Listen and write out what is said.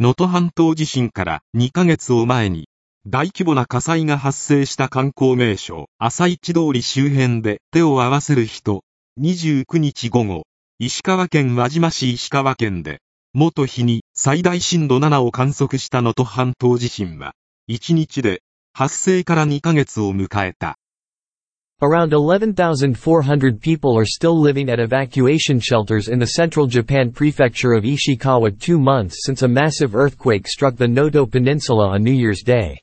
能登半島地震から2ヶ月を前に、大規模な火災が発生した観光名所、朝市通り周辺で手を合わせる人、29日午後、石川県輪島市石川県で、元日に最大震度7を観測した能登半島地震は、1日で発生から2ヶ月を迎えた。Around 11,400 people are still living at evacuation shelters in the central Japan prefecture of Ishikawa two months since a massive earthquake struck the Noto Peninsula on New Year's Day.